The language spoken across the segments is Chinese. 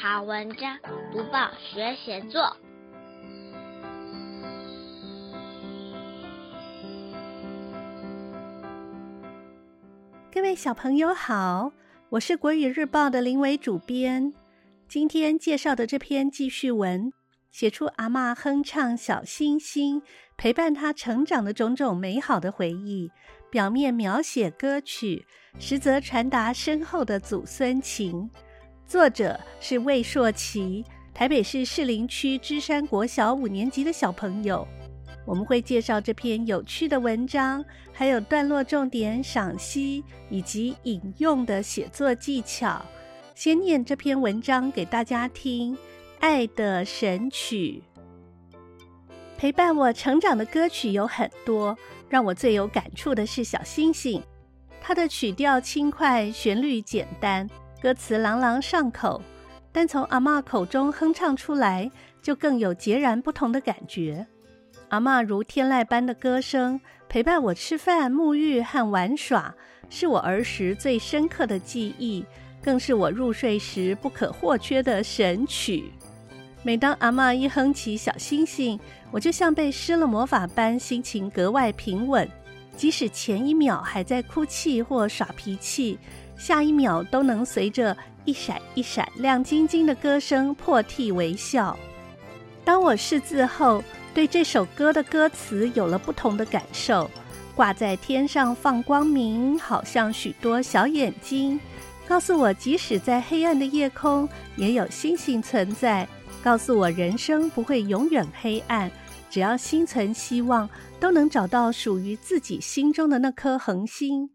好文章，读报学写作。各位小朋友好，我是国语日报的林伟主编。今天介绍的这篇记叙文，写出阿嬷哼唱小星星，陪伴她成长的种种美好的回忆。表面描写歌曲，实则传达深厚的祖孙情。作者是魏硕琪，台北市士林区芝山国小五年级的小朋友。我们会介绍这篇有趣的文章，还有段落重点赏析以及引用的写作技巧。先念这篇文章给大家听，《爱的神曲》。陪伴我成长的歌曲有很多，让我最有感触的是《小星星》。它的曲调轻快，旋律简单，歌词朗朗上口，但从阿嬷口中哼唱出来，就更有截然不同的感觉。阿嬷如天籁般的歌声，陪伴我吃饭、沐浴和玩耍，是我儿时最深刻的记忆。更是我入睡时不可或缺的神曲。每当阿嬷一哼起《小星星》，我就像被施了魔法般，心情格外平稳。即使前一秒还在哭泣或耍脾气，下一秒都能随着一闪一闪亮晶晶的歌声破涕为笑。当我识字后，对这首歌的歌词有了不同的感受。挂在天上放光明，好像许多小眼睛。告诉我，即使在黑暗的夜空，也有星星存在。告诉我，人生不会永远黑暗，只要心存希望，都能找到属于自己心中的那颗恒星。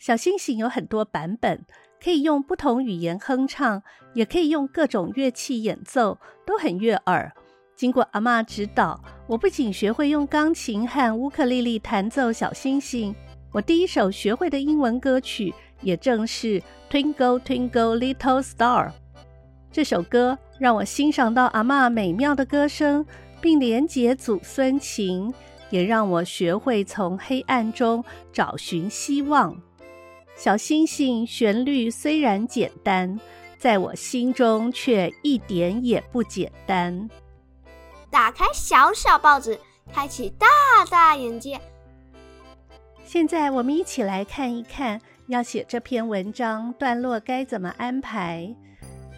小星星有很多版本，可以用不同语言哼唱，也可以用各种乐器演奏，都很悦耳。经过阿嬷指导，我不仅学会用钢琴和乌克丽丽弹奏小星星，我第一首学会的英文歌曲。也正是《Twinkle Twinkle Little Star》这首歌，让我欣赏到阿嬷美妙的歌声，并连结祖孙情，也让我学会从黑暗中找寻希望。小星星旋律虽然简单，在我心中却一点也不简单。打开小小报纸，开启大大眼界。现在我们一起来看一看。要写这篇文章，段落该怎么安排？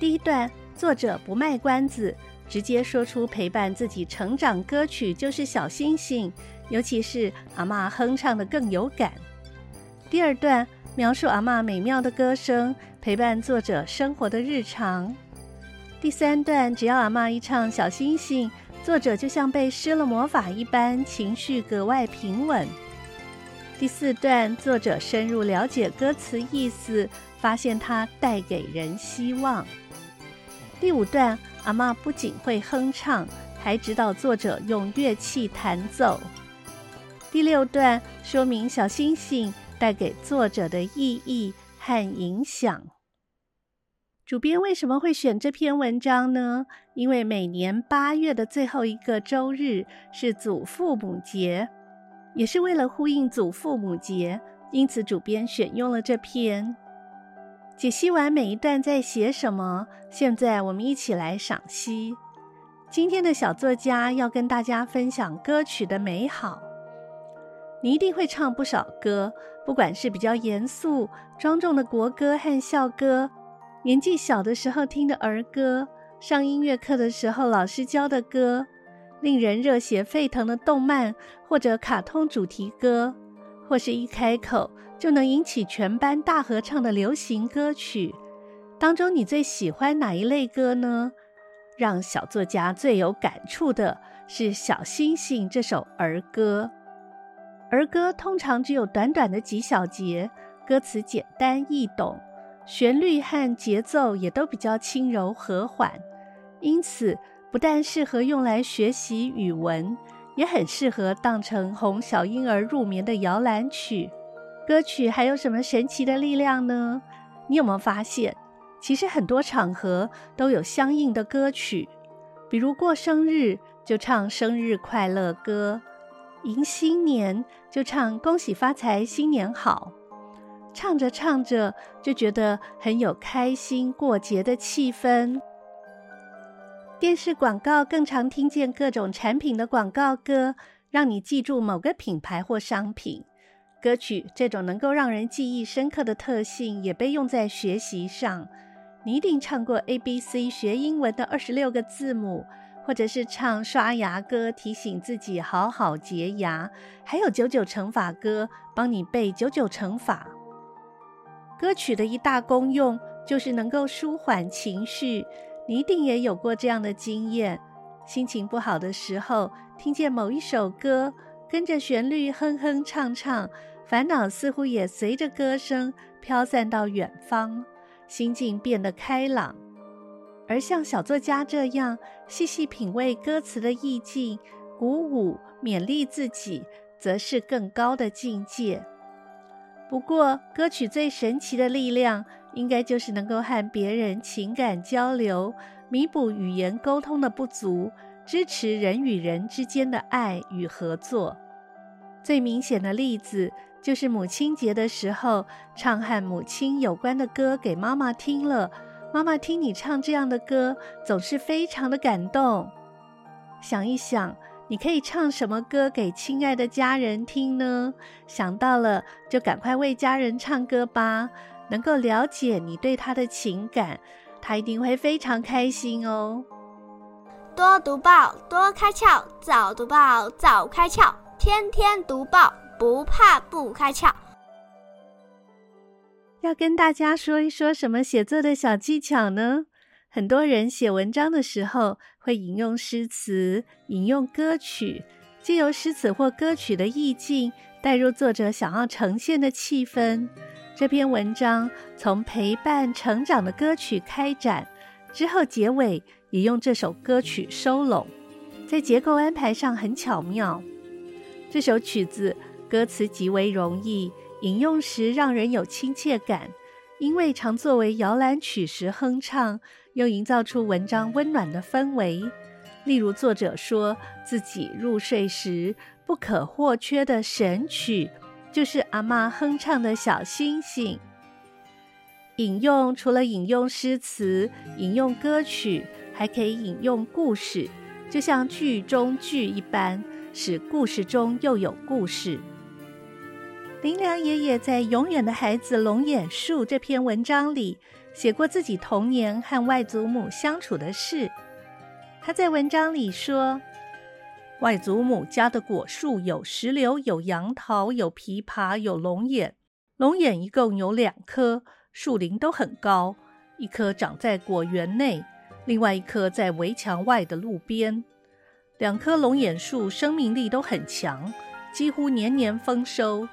第一段，作者不卖关子，直接说出陪伴自己成长歌曲就是《小星星》，尤其是阿嬷哼唱的更有感。第二段，描述阿嬷美妙的歌声，陪伴作者生活的日常。第三段，只要阿嬷一唱《小星星》，作者就像被施了魔法一般，情绪格外平稳。第四段，作者深入了解歌词意思，发现它带给人希望。第五段，阿嬷不仅会哼唱，还指导作者用乐器弹奏。第六段，说明小星星带给作者的意义和影响。主编为什么会选这篇文章呢？因为每年八月的最后一个周日是祖父母节。也是为了呼应祖父母节，因此主编选用了这篇。解析完每一段在写什么，现在我们一起来赏析。今天的小作家要跟大家分享歌曲的美好。你一定会唱不少歌，不管是比较严肃、庄重的国歌和校歌，年纪小的时候听的儿歌，上音乐课的时候老师教的歌。令人热血沸腾的动漫或者卡通主题歌，或是一开口就能引起全班大合唱的流行歌曲，当中你最喜欢哪一类歌呢？让小作家最有感触的是《小星星》这首儿歌。儿歌通常只有短短的几小节，歌词简单易懂，旋律和节奏也都比较轻柔和缓，因此，不但适合用来学习语文，也很适合当成哄小婴儿入眠的摇篮曲。歌曲还有什么神奇的力量呢？你有没有发现，其实很多场合都有相应的歌曲，比如过生日就唱生日快乐歌，迎新年就唱恭喜发财新年好，唱着唱着就觉得很有开心过节的气氛。电视广告更常听见各种产品的广告歌，让你记住某个品牌或商品。歌曲这种能够让人记忆深刻的特性，也被用在学习上。你一定唱过 A B C 学英文的二十六个字母，或者是唱刷牙歌，提醒自己好好洁牙。还有九九乘法歌，帮你背九九乘法。歌曲的一大功用就是能够舒缓情绪。你一定也有过这样的经验：心情不好的时候，听见某一首歌，跟着旋律哼哼唱唱。烦恼似乎也随着歌声飘散到远方，心境变得开朗。而像小作家这样细细品味歌词的意境，鼓舞勉励自己，则是更高的境界。不过，歌曲最神奇的力量，应该就是能够和别人情感交流，弥补语言沟通的不足，支持人与人之间的爱与合作。最明显的例子。就是母亲节的时候，唱和母亲有关的歌给妈妈听了。妈妈听你唱这样的歌，总是非常的感动。想一想，你可以唱什么歌给亲爱的家人听呢？想到了，就赶快为家人唱歌吧。能够了解你对他的情感，他一定会非常开心哦。多读报，多开窍；早读报，早开窍；天天读报。不怕不开窍。要跟大家说一说什么写作的小技巧呢？很多人写文章的时候会引用诗词、引用歌曲，借由诗词或歌曲的意境带入作者想要呈现的气氛。这篇文章从陪伴成长的歌曲开展，之后结尾也用这首歌曲收拢，在结构安排上很巧妙。这首曲子。歌词极为容易，引用时让人有亲切感，因为常作为摇篮曲时哼唱，又营造出文章温暖的氛围。例如，作者说自己入睡时不可或缺的神曲，就是阿嬷哼唱的小星星。引用除了引用诗词、引用歌曲，还可以引用故事，就像剧中剧一般，使故事中又有故事。林良爷爷在《永远的孩子龙眼树》这篇文章里写过自己童年和外祖母相处的事。他在文章里说，外祖母家的果树有石榴、有杨桃、有枇杷、有龙眼。龙眼一共有两棵，树龄都很高，一棵长在果园内，另外一棵在围墙外的路边。两棵龙眼树生命力都很强，几乎年年丰收。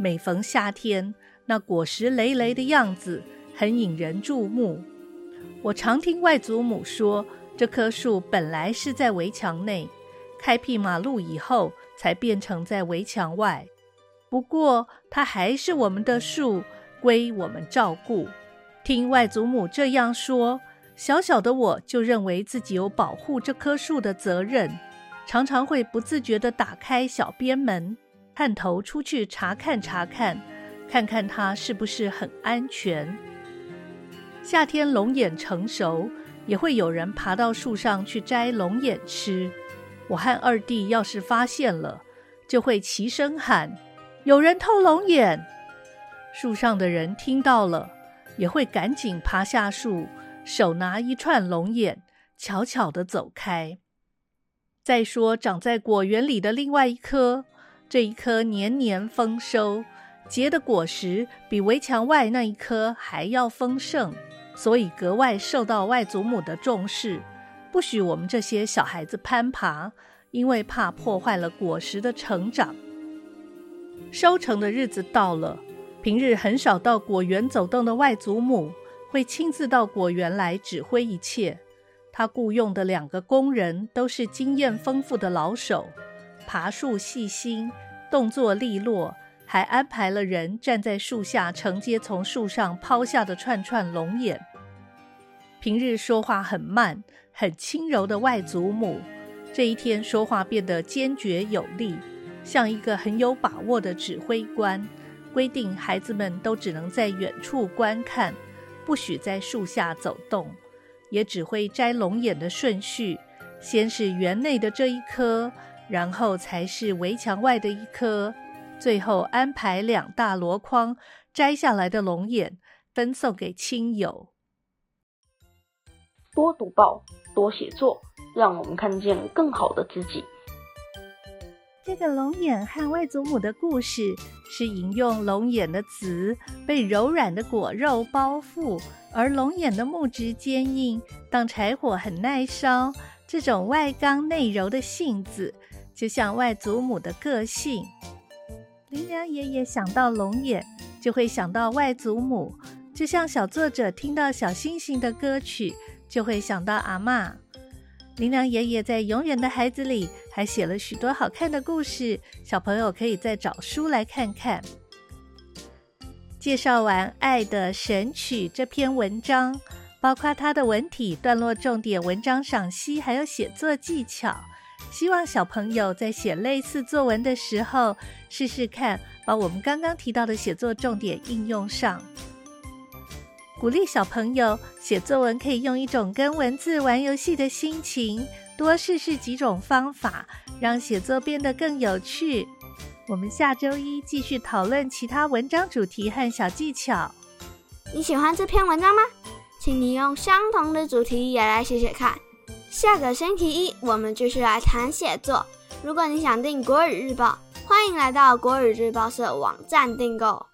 每逢夏天，那果实累累的样子很引人注目。我常听外祖母说，这棵树本来是在围墙内，开辟马路以后才变成在围墙外。不过，它还是我们的树，归我们照顾。听外祖母这样说，小小的我就认为自己有保护这棵树的责任，常常会不自觉地打开小编门。探头出去查看查看，看看它是不是很安全。夏天龙眼成熟，也会有人爬到树上去摘龙眼吃。我和二弟要是发现了，就会齐声喊：“有人偷龙眼！”树上的人听到了，也会赶紧爬下树，手拿一串龙眼，悄悄地走开。再说长在果园里的另外一棵。这一棵年年丰收，结的果实比围墙外那一棵还要丰盛，所以格外受到外祖母的重视，不许我们这些小孩子攀爬，因为怕破坏了果实的成长。收成的日子到了，平日很少到果园走动的外祖母会亲自到果园来指挥一切。她雇佣的两个工人都是经验丰富的老手。爬树细心，动作利落，还安排了人站在树下承接从树上抛下的串串龙眼。平日说话很慢、很轻柔的外祖母，这一天说话变得坚决有力，像一个很有把握的指挥官。规定孩子们都只能在远处观看，不许在树下走动。也只会摘龙眼的顺序，先是园内的这一颗，然后才是围墙外的一颗，最后安排两大箩筐摘下来的龙眼分送给亲友。多读报，多写作，让我们看见更好的自己。这个龙眼和外祖母的故事，是引用龙眼的籽被柔软的果肉包覆，而龙眼的木质坚硬，当柴火很耐烧。这种外刚内柔的性子，就像外祖母的个性。林良爷爷想到龙眼，就会想到外祖母，就像小作者听到小星星的歌曲，就会想到阿嬷。林良爷爷在《永远的孩子》里还写了许多好看的故事，小朋友可以再找书来看看。介绍完《爱的神曲》这篇文章，包括它的文体、段落重点、文章赏析，还有写作技巧，希望小朋友在写类似作文的时候，试试看把我们刚刚提到的写作重点应用上。鼓励小朋友写作文，可以用一种跟文字玩游戏的心情，多试试几种方法，让写作变得更有趣。我们下周一继续讨论其他文章主题和小技巧。你喜欢这篇文章吗？请你用相同的主题也来写写看。下个星期一我们继续来谈写作。如果你想订国语日报，欢迎来到国语日报社网站订购。